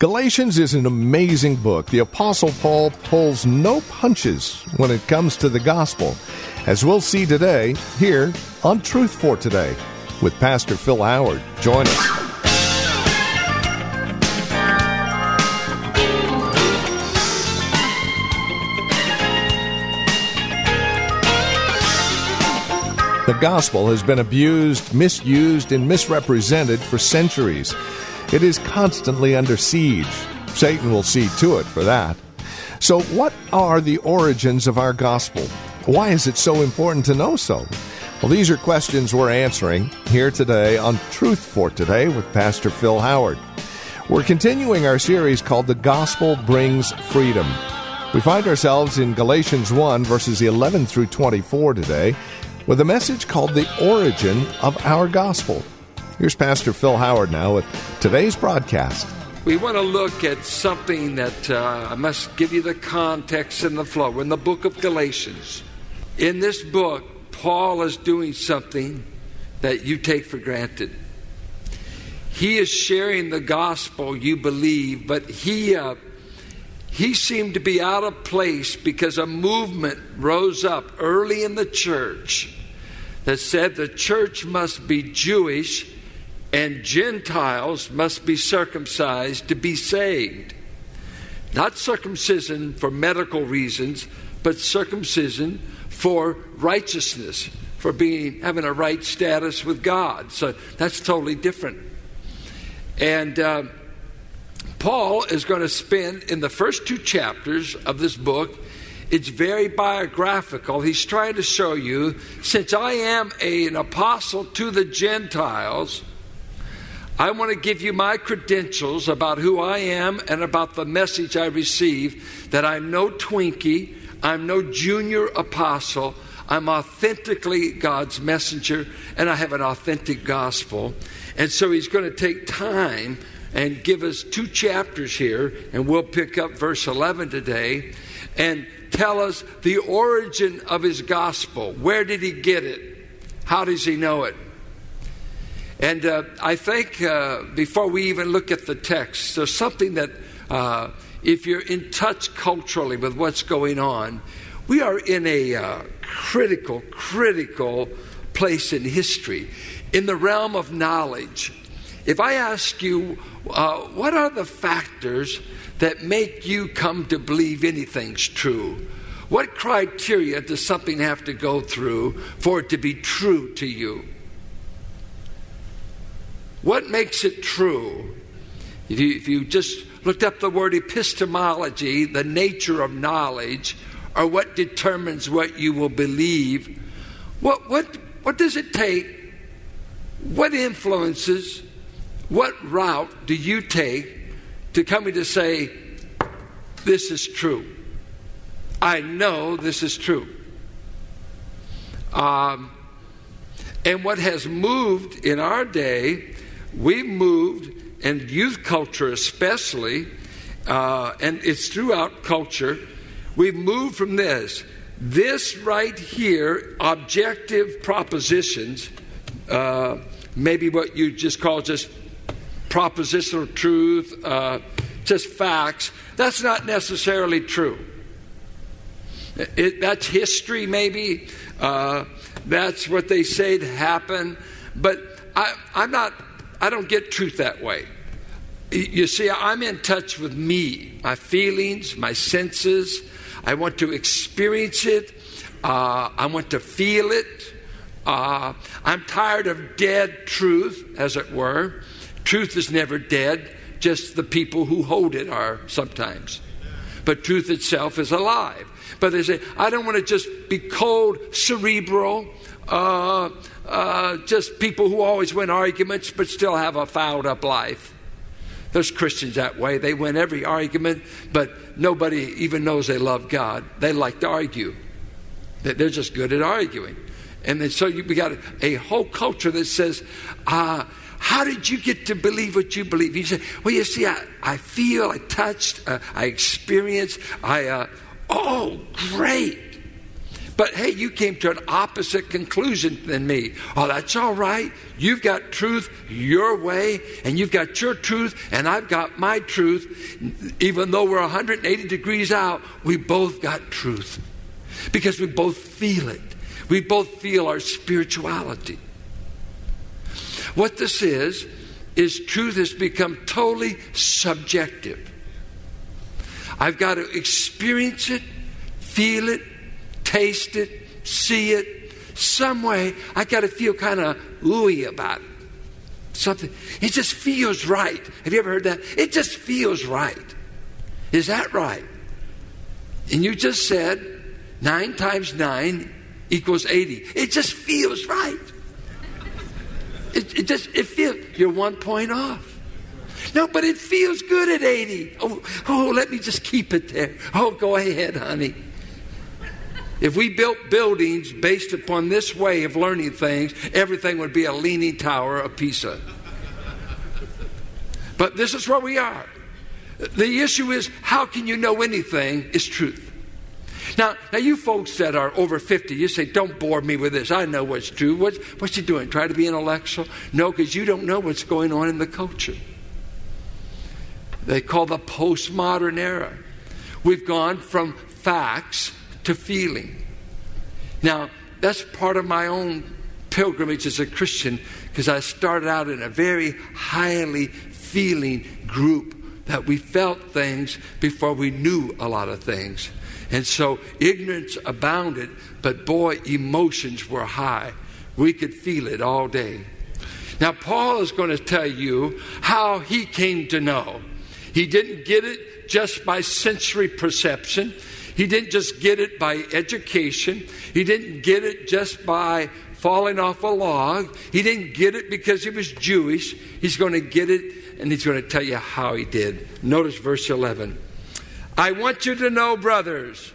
Galatians is an amazing book. The Apostle Paul pulls no punches when it comes to the gospel, as we'll see today here on Truth for Today with Pastor Phil Howard. Join us. The gospel has been abused, misused, and misrepresented for centuries. It is constantly under siege. Satan will see to it for that. So, what are the origins of our gospel? Why is it so important to know so? Well, these are questions we're answering here today on Truth for Today with Pastor Phil Howard. We're continuing our series called The Gospel Brings Freedom. We find ourselves in Galatians 1, verses 11 through 24 today, with a message called The Origin of Our Gospel. Here's Pastor Phil Howard now with today's broadcast. We want to look at something that uh, I must give you the context and the flow. In the book of Galatians, in this book, Paul is doing something that you take for granted. He is sharing the gospel you believe, but he uh, he seemed to be out of place because a movement rose up early in the church that said the church must be Jewish and Gentiles must be circumcised to be saved. Not circumcision for medical reasons, but circumcision for righteousness, for being having a right status with God. So that's totally different. And uh, Paul is going to spend in the first two chapters of this book it's very biographical. He's trying to show you, since I am a, an apostle to the Gentiles, I want to give you my credentials about who I am and about the message I receive that I'm no Twinkie, I'm no junior apostle. I'm authentically God's messenger, and I have an authentic gospel. And so he's going to take time and give us two chapters here, and we'll pick up verse 11 today. And tell us the origin of his gospel. Where did he get it? How does he know it? And uh, I think uh, before we even look at the text, there's something that, uh, if you're in touch culturally with what's going on, we are in a uh, critical, critical place in history, in the realm of knowledge. If I ask you, uh, what are the factors that make you come to believe anything's true? What criteria does something have to go through for it to be true to you? What makes it true? If you, if you just looked up the word epistemology, the nature of knowledge, or what determines what you will believe, what, what, what does it take? What influences, what route do you take to coming to say, this is true? I know this is true. Um, and what has moved in our day, we've moved, and youth culture especially, uh, and it's throughout culture, we've moved from this. This right here, objective propositions, uh, maybe what you just call just propositional truth, uh, just facts, that's not necessarily true. It, that's history, maybe. Uh, that's what they say to happen. But I, I'm not, I don't get truth that way. You see, I'm in touch with me, my feelings, my senses. I want to experience it. Uh, I want to feel it. Uh, I'm tired of dead truth, as it were. Truth is never dead, just the people who hold it are sometimes. But truth itself is alive. But they say, I don't want to just be cold, cerebral, uh, uh, just people who always win arguments but still have a fouled up life. There's Christians that way. They win every argument, but nobody even knows they love God. They like to argue. They're just good at arguing. And then so you, we got a, a whole culture that says, uh, how did you get to believe what you believe? You say, well, you see, I, I feel, I touched, uh, I experienced, I, uh, oh, great. But hey, you came to an opposite conclusion than me. Oh, that's all right. You've got truth your way, and you've got your truth, and I've got my truth. Even though we're 180 degrees out, we both got truth because we both feel it. We both feel our spirituality. What this is, is truth has become totally subjective. I've got to experience it, feel it, taste it, see it. Some way, I got to feel kind of ooey about it. Something. It just feels right. Have you ever heard that? It just feels right. Is that right? And you just said nine times nine equals 80. It just feels right. It, it just, it feels, you're one point off. No, but it feels good at 80. Oh, oh, let me just keep it there. Oh, go ahead, honey. If we built buildings based upon this way of learning things, everything would be a leaning tower of Pisa. But this is where we are. The issue is how can you know anything is truth? Now, now you folks that are over 50, you say, don't bore me with this. I know what's true. What's, what's you doing? Try to be intellectual? No, because you don't know what's going on in the culture. They call the postmodern era. We've gone from facts to feeling. Now, that's part of my own pilgrimage as a Christian because I started out in a very highly feeling group that we felt things before we knew a lot of things. And so ignorance abounded, but boy, emotions were high. We could feel it all day. Now, Paul is going to tell you how he came to know. He didn't get it just by sensory perception. He didn't just get it by education. He didn't get it just by falling off a log. He didn't get it because he was Jewish. He's going to get it and he's going to tell you how he did. Notice verse 11. I want you to know, brothers,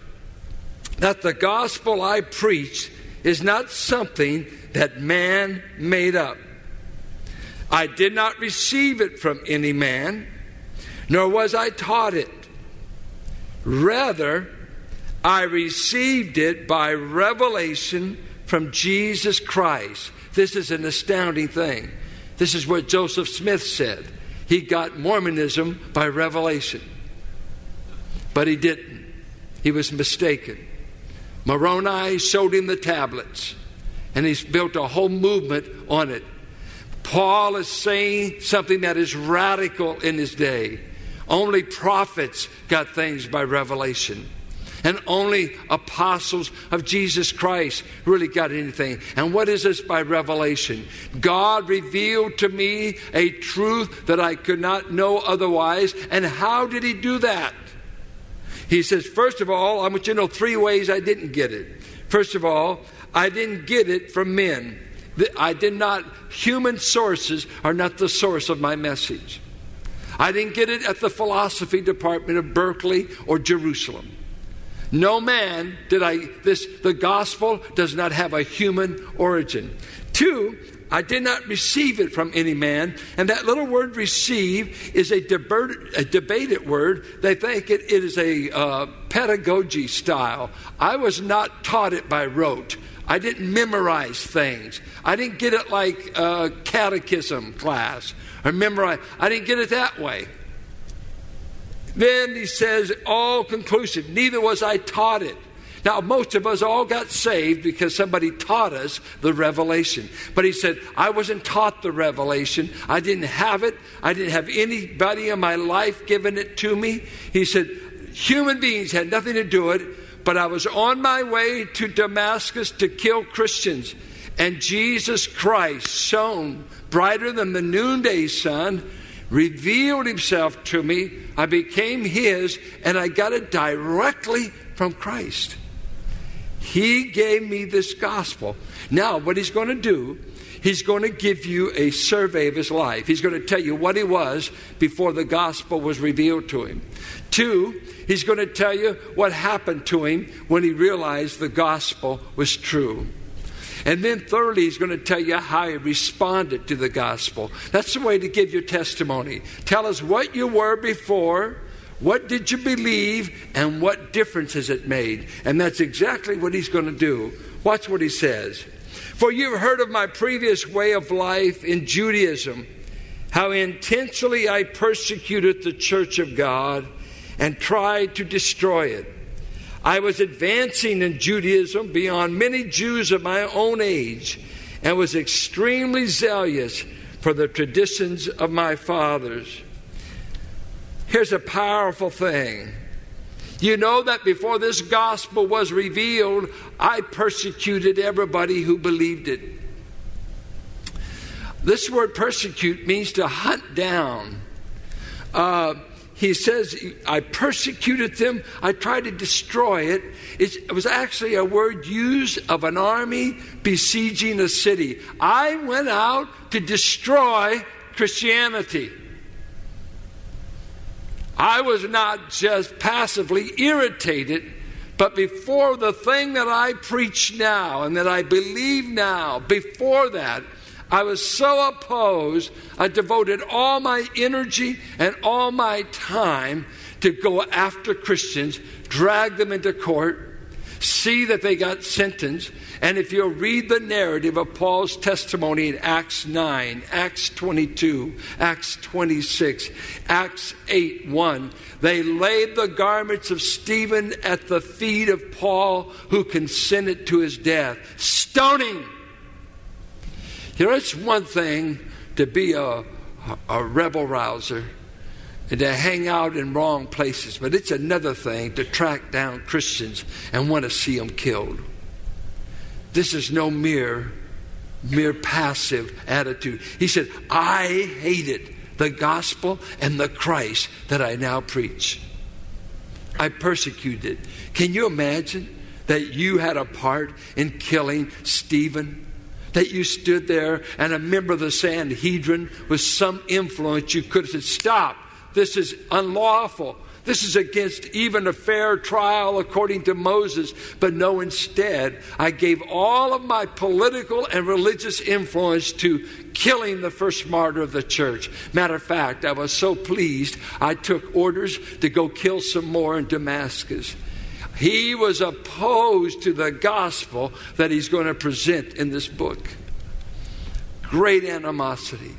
that the gospel I preach is not something that man made up. I did not receive it from any man, nor was I taught it. Rather, I received it by revelation from Jesus Christ. This is an astounding thing. This is what Joseph Smith said. He got Mormonism by revelation. But he didn't. He was mistaken. Moroni showed him the tablets, and he's built a whole movement on it. Paul is saying something that is radical in his day. Only prophets got things by revelation. And only apostles of Jesus Christ really got anything. And what is this by revelation? God revealed to me a truth that I could not know otherwise. And how did He do that? He says, First of all, I want you to know three ways I didn't get it. First of all, I didn't get it from men. I did not, human sources are not the source of my message. I didn't get it at the philosophy department of Berkeley or Jerusalem. No man did I, this, the gospel does not have a human origin. Two, I did not receive it from any man. And that little word receive is a, debated, a debated word. They think it, it is a uh, pedagogy style. I was not taught it by rote. I didn't memorize things. I didn't get it like a catechism class or memorize. I didn't get it that way. Then he says, all conclusive, neither was I taught it. Now, most of us all got saved because somebody taught us the revelation. But he said, I wasn't taught the revelation. I didn't have it. I didn't have anybody in my life giving it to me. He said, human beings had nothing to do with it, but I was on my way to Damascus to kill Christians. And Jesus Christ shone brighter than the noonday sun, revealed himself to me. I became his, and I got it directly from Christ. He gave me this gospel. Now, what he's going to do, he's going to give you a survey of his life. He's going to tell you what he was before the gospel was revealed to him. Two, he's going to tell you what happened to him when he realized the gospel was true. And then, thirdly, he's going to tell you how he responded to the gospel. That's the way to give your testimony. Tell us what you were before, what did you believe, and what difference has it made? And that's exactly what he's going to do. Watch what he says. For you've heard of my previous way of life in Judaism, how intentionally I persecuted the church of God and tried to destroy it. I was advancing in Judaism beyond many Jews of my own age and was extremely zealous for the traditions of my fathers. Here's a powerful thing. You know that before this gospel was revealed, I persecuted everybody who believed it. This word persecute means to hunt down. Uh, he says, I persecuted them, I tried to destroy it. It was actually a word used of an army besieging a city. I went out to destroy Christianity. I was not just passively irritated, but before the thing that I preach now and that I believe now, before that, I was so opposed, I devoted all my energy and all my time to go after Christians, drag them into court, see that they got sentenced. And if you'll read the narrative of Paul's testimony in Acts 9, Acts 22, Acts 26, Acts 8 1, they laid the garments of Stephen at the feet of Paul, who consented to his death. Stoning! You know, it's one thing to be a, a rebel rouser and to hang out in wrong places, but it's another thing to track down Christians and want to see them killed. This is no mere mere passive attitude. He said, "I hated the gospel and the Christ that I now preach. I persecuted." Can you imagine that you had a part in killing Stephen? That you stood there and a member of the Sanhedrin with some influence, you could have said, Stop, this is unlawful. This is against even a fair trial according to Moses. But no, instead, I gave all of my political and religious influence to killing the first martyr of the church. Matter of fact, I was so pleased, I took orders to go kill some more in Damascus. He was opposed to the gospel that he's going to present in this book. Great animosity.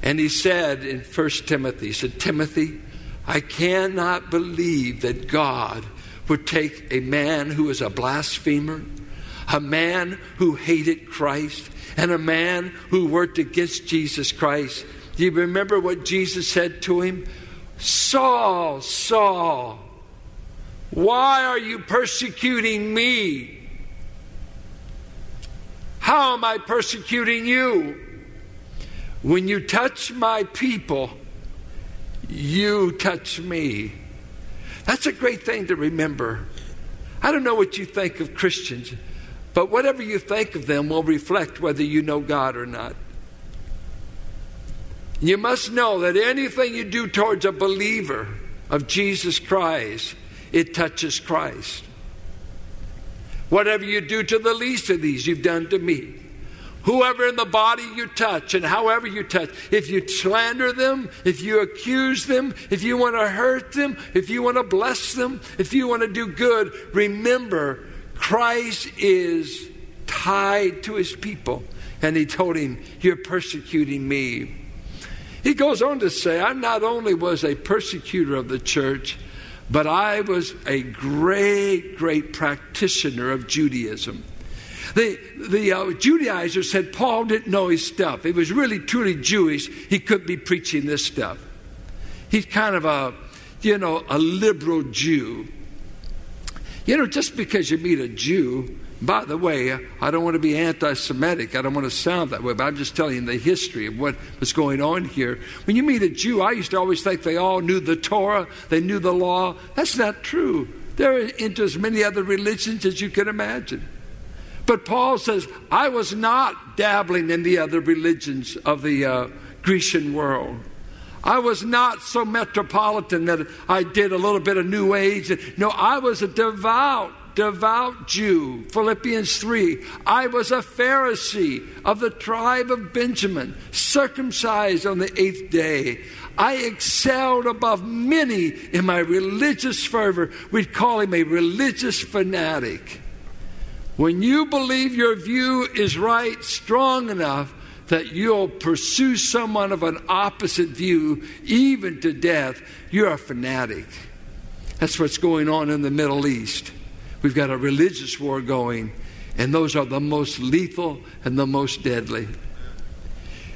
And he said in 1 Timothy, he said, Timothy, I cannot believe that God would take a man who is a blasphemer, a man who hated Christ, and a man who worked against Jesus Christ. Do you remember what Jesus said to him? Saul, Saul, why are you persecuting me? How am I persecuting you? When you touch my people, you touch me. That's a great thing to remember. I don't know what you think of Christians, but whatever you think of them will reflect whether you know God or not. You must know that anything you do towards a believer of Jesus Christ it touches Christ. Whatever you do to the least of these, you've done to me. Whoever in the body you touch and however you touch, if you slander them, if you accuse them, if you want to hurt them, if you want to bless them, if you want to do good, remember Christ is tied to his people. And he told him, You're persecuting me. He goes on to say, I not only was a persecutor of the church, but I was a great, great practitioner of Judaism. The, the uh, Judaizers said Paul didn't know his stuff. He was really, truly Jewish. He couldn't be preaching this stuff. He's kind of a, you know, a liberal Jew. You know, just because you meet a Jew by the way, I don't want to be anti Semitic. I don't want to sound that way, but I'm just telling you the history of what was going on here. When you meet a Jew, I used to always think they all knew the Torah, they knew the law. That's not true. They're into as many other religions as you can imagine. But Paul says, I was not dabbling in the other religions of the uh, Grecian world. I was not so metropolitan that I did a little bit of New Age. No, I was a devout, devout Jew. Philippians 3. I was a Pharisee of the tribe of Benjamin, circumcised on the eighth day. I excelled above many in my religious fervor. We'd call him a religious fanatic. When you believe your view is right, strong enough, that you'll pursue someone of an opposite view, even to death, you're a fanatic. That's what's going on in the Middle East. We've got a religious war going, and those are the most lethal and the most deadly.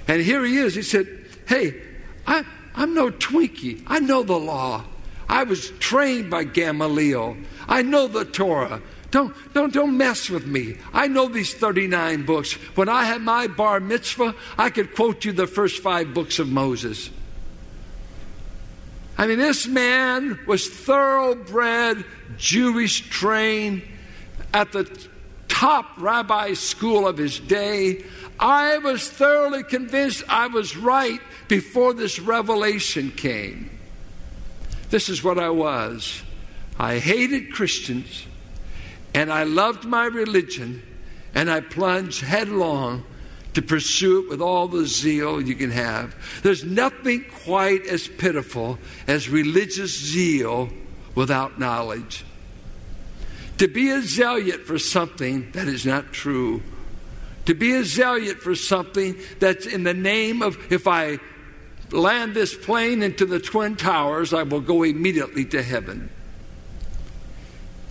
And here he is. He said, Hey, I, I'm no Twinkie. I know the law. I was trained by Gamaliel. I know the Torah. Don't, don't, don't mess with me. I know these 39 books. When I had my bar mitzvah, I could quote you the first five books of Moses. I mean, this man was thoroughbred, Jewish trained at the top rabbi school of his day. I was thoroughly convinced I was right before this revelation came. This is what I was. I hated Christians and I loved my religion and I plunged headlong to pursue it with all the zeal you can have. There's nothing quite as pitiful as religious zeal without knowledge. To be a zealot for something that is not true. To be a zealot for something that's in the name of, if I land this plane into the Twin Towers, I will go immediately to heaven.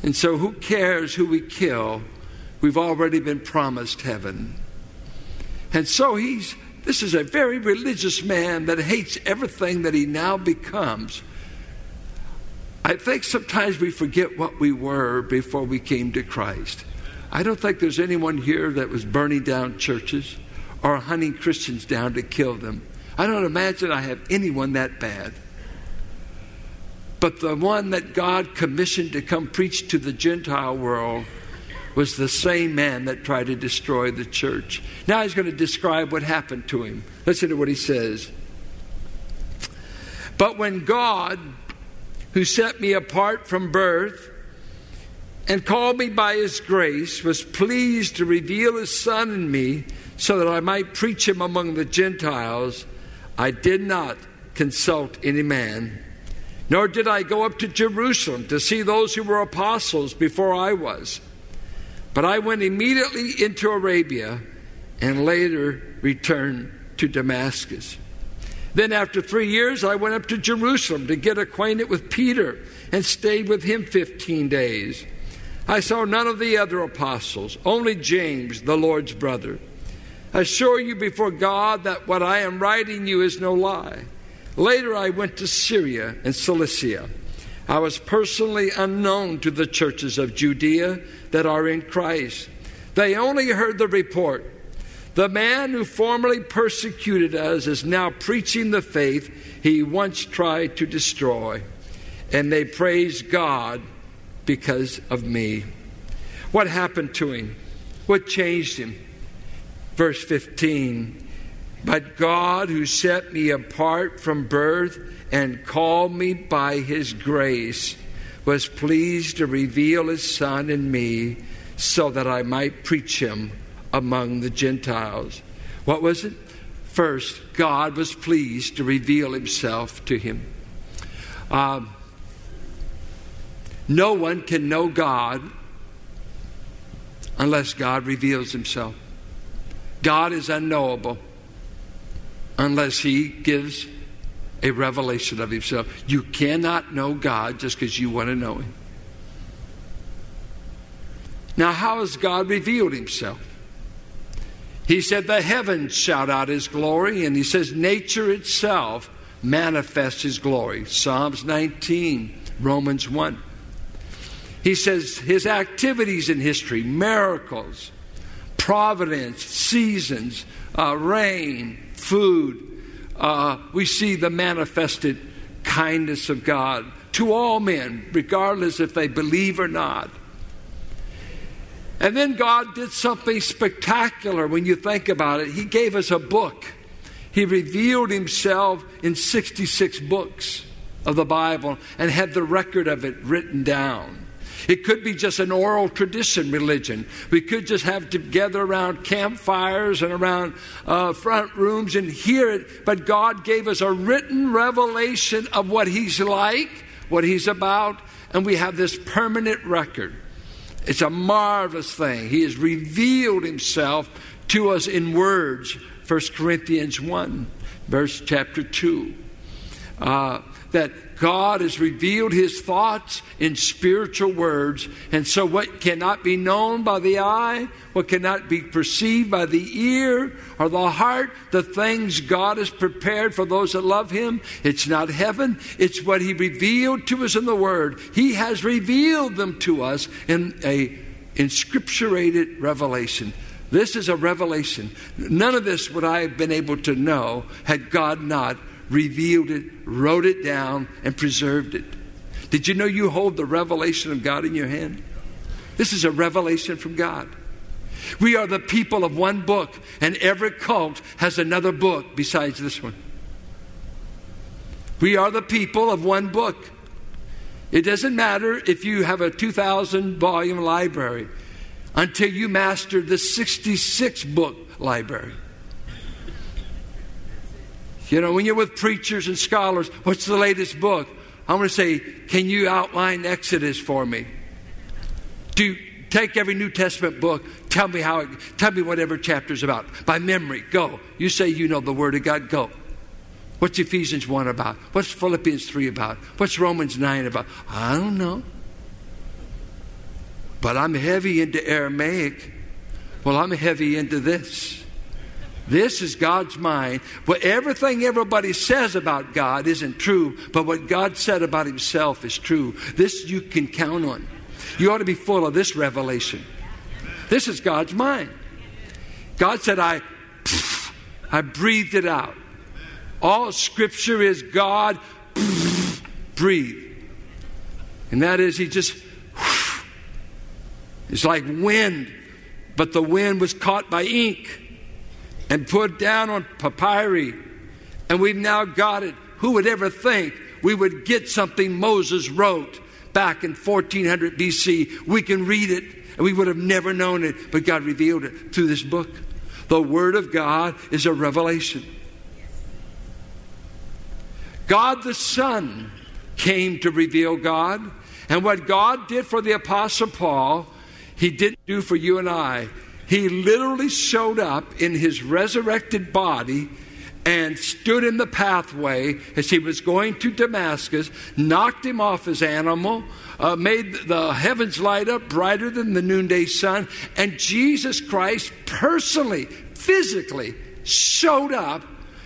And so, who cares who we kill? We've already been promised heaven. And so, he's this is a very religious man that hates everything that he now becomes. I think sometimes we forget what we were before we came to Christ. I don't think there's anyone here that was burning down churches or hunting Christians down to kill them. I don't imagine I have anyone that bad. But the one that God commissioned to come preach to the Gentile world was the same man that tried to destroy the church. Now he's going to describe what happened to him. Listen to what he says. But when God, who set me apart from birth and called me by his grace, was pleased to reveal his Son in me so that I might preach him among the Gentiles, I did not consult any man nor did I go up to Jerusalem to see those who were apostles before I was. But I went immediately into Arabia and later returned to Damascus. Then, after three years, I went up to Jerusalem to get acquainted with Peter and stayed with him 15 days. I saw none of the other apostles, only James, the Lord's brother. I assure you before God that what I am writing you is no lie. Later, I went to Syria and Cilicia. I was personally unknown to the churches of Judea that are in Christ. They only heard the report. The man who formerly persecuted us is now preaching the faith he once tried to destroy. And they praise God because of me. What happened to him? What changed him? Verse 15 but God, who set me apart from birth and called me by his grace, was pleased to reveal his Son in me so that I might preach him among the Gentiles. What was it? First, God was pleased to reveal himself to him. Um, no one can know God unless God reveals himself. God is unknowable unless He gives a revelation of Himself. You cannot know God just because you want to know Him. Now, how has God revealed Himself? He said, The heavens shout out His glory, and He says, Nature itself manifests His glory. Psalms 19, Romans 1. He says, His activities in history, miracles, providence, seasons, uh, rain, food, uh, we see the manifested kindness of God to all men, regardless if they believe or not. And then God did something spectacular when you think about it. He gave us a book. He revealed himself in 66 books of the Bible and had the record of it written down. It could be just an oral tradition religion. We could just have to gather around campfires and around uh, front rooms and hear it. But God gave us a written revelation of what He's like, what He's about, and we have this permanent record. It's a marvelous thing. He has revealed Himself to us in words. 1 Corinthians 1, verse chapter 2. Uh, that God has revealed his thoughts in spiritual words. And so, what cannot be known by the eye, what cannot be perceived by the ear or the heart, the things God has prepared for those that love him, it's not heaven, it's what he revealed to us in the word. He has revealed them to us in a inscripturated revelation. This is a revelation. None of this would I have been able to know had God not revealed it, wrote it down, and preserved it. Did you know you hold the revelation of God in your hand? This is a revelation from God. We are the people of one book, and every cult has another book besides this one. We are the people of one book. It doesn't matter if you have a 2,000 volume library until you master the 66 book library. You know, when you're with preachers and scholars, what's the latest book? I'm going to say, can you outline Exodus for me? Do take every New Testament book, tell me how it, tell me whatever chapter's about. By memory, go. You say you know the Word of God, go. What's Ephesians 1 about? What's Philippians 3 about? What's Romans 9 about? I don't know. But I'm heavy into Aramaic. Well, I'm heavy into this. This is God's mind. Well, everything everybody says about God isn't true, but what God said about Himself is true. This you can count on. You ought to be full of this revelation. This is God's mind. God said, I, I breathed it out. All scripture is God breathed. And that is, He just, it's like wind, but the wind was caught by ink and put down on papyri. And we've now got it. Who would ever think we would get something Moses wrote back in 1400 BC? We can read it, and we would have never known it, but God revealed it through this book. The Word of God is a revelation. God the Son came to reveal God. And what God did for the Apostle Paul, He didn't do for you and I. He literally showed up in his resurrected body and stood in the pathway as he was going to Damascus, knocked him off his animal, uh, made the heavens light up brighter than the noonday sun, and Jesus Christ personally, physically showed up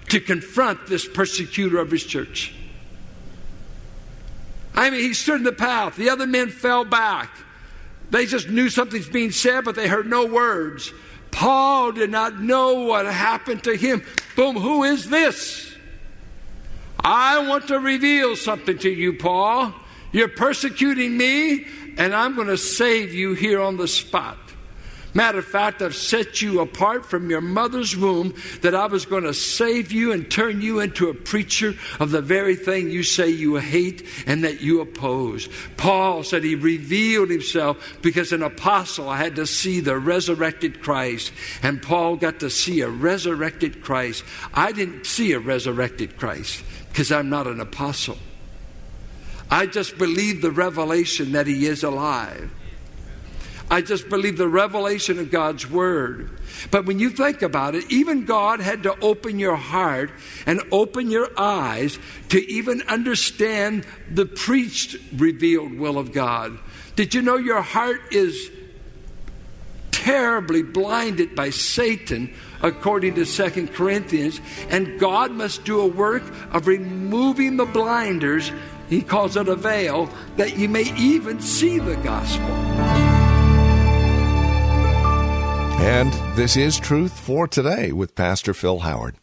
to confront this persecutor of his church. I mean, he stood in the path. The other men fell back. They just knew something's being said, but they heard no words. Paul did not know what happened to him. Boom, who is this? I want to reveal something to you, Paul. You're persecuting me, and I'm going to save you here on the spot. Matter of fact, I've set you apart from your mother's womb that I was going to save you and turn you into a preacher of the very thing you say you hate and that you oppose. Paul said he revealed himself because an apostle had to see the resurrected Christ, and Paul got to see a resurrected Christ. I didn't see a resurrected Christ because I'm not an apostle. I just believe the revelation that he is alive. I just believe the revelation of God's Word. But when you think about it, even God had to open your heart and open your eyes to even understand the preached, revealed will of God. Did you know your heart is terribly blinded by Satan, according to Second Corinthians, and God must do a work of removing the blinders. He calls it a veil, that you may even see the gospel. And this is Truth for Today with Pastor Phil Howard.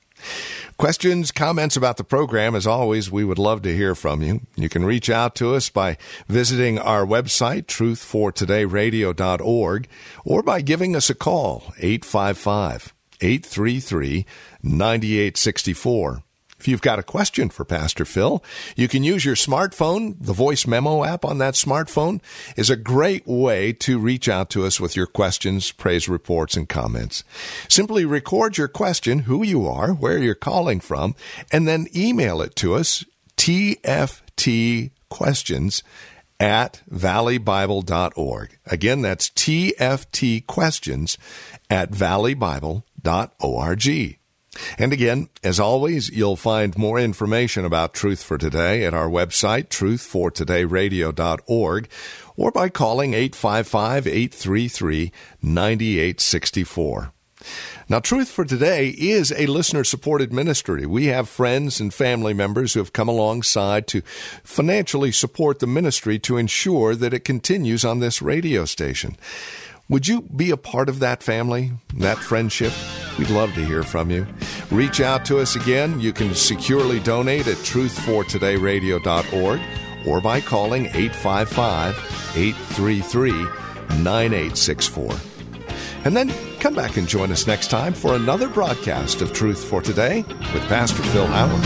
Questions, comments about the program, as always, we would love to hear from you. You can reach out to us by visiting our website, truthfortodayradio.org, or by giving us a call, 855 833 9864. If you've got a question for Pastor Phil, you can use your smartphone. The voice memo app on that smartphone is a great way to reach out to us with your questions, praise reports, and comments. Simply record your question, who you are, where you're calling from, and then email it to us, TFT questions at valleybible.org. Again, that's TFT questions at valleybible.org. And again, as always, you'll find more information about Truth for Today at our website, truthfortodayradio.org, or by calling 855 833 9864. Now, Truth for Today is a listener supported ministry. We have friends and family members who have come alongside to financially support the ministry to ensure that it continues on this radio station. Would you be a part of that family, that friendship? We'd love to hear from you. Reach out to us again. You can securely donate at truthfortodayradio.org or by calling 855 833 9864. And then come back and join us next time for another broadcast of Truth for Today with Pastor Phil Howard.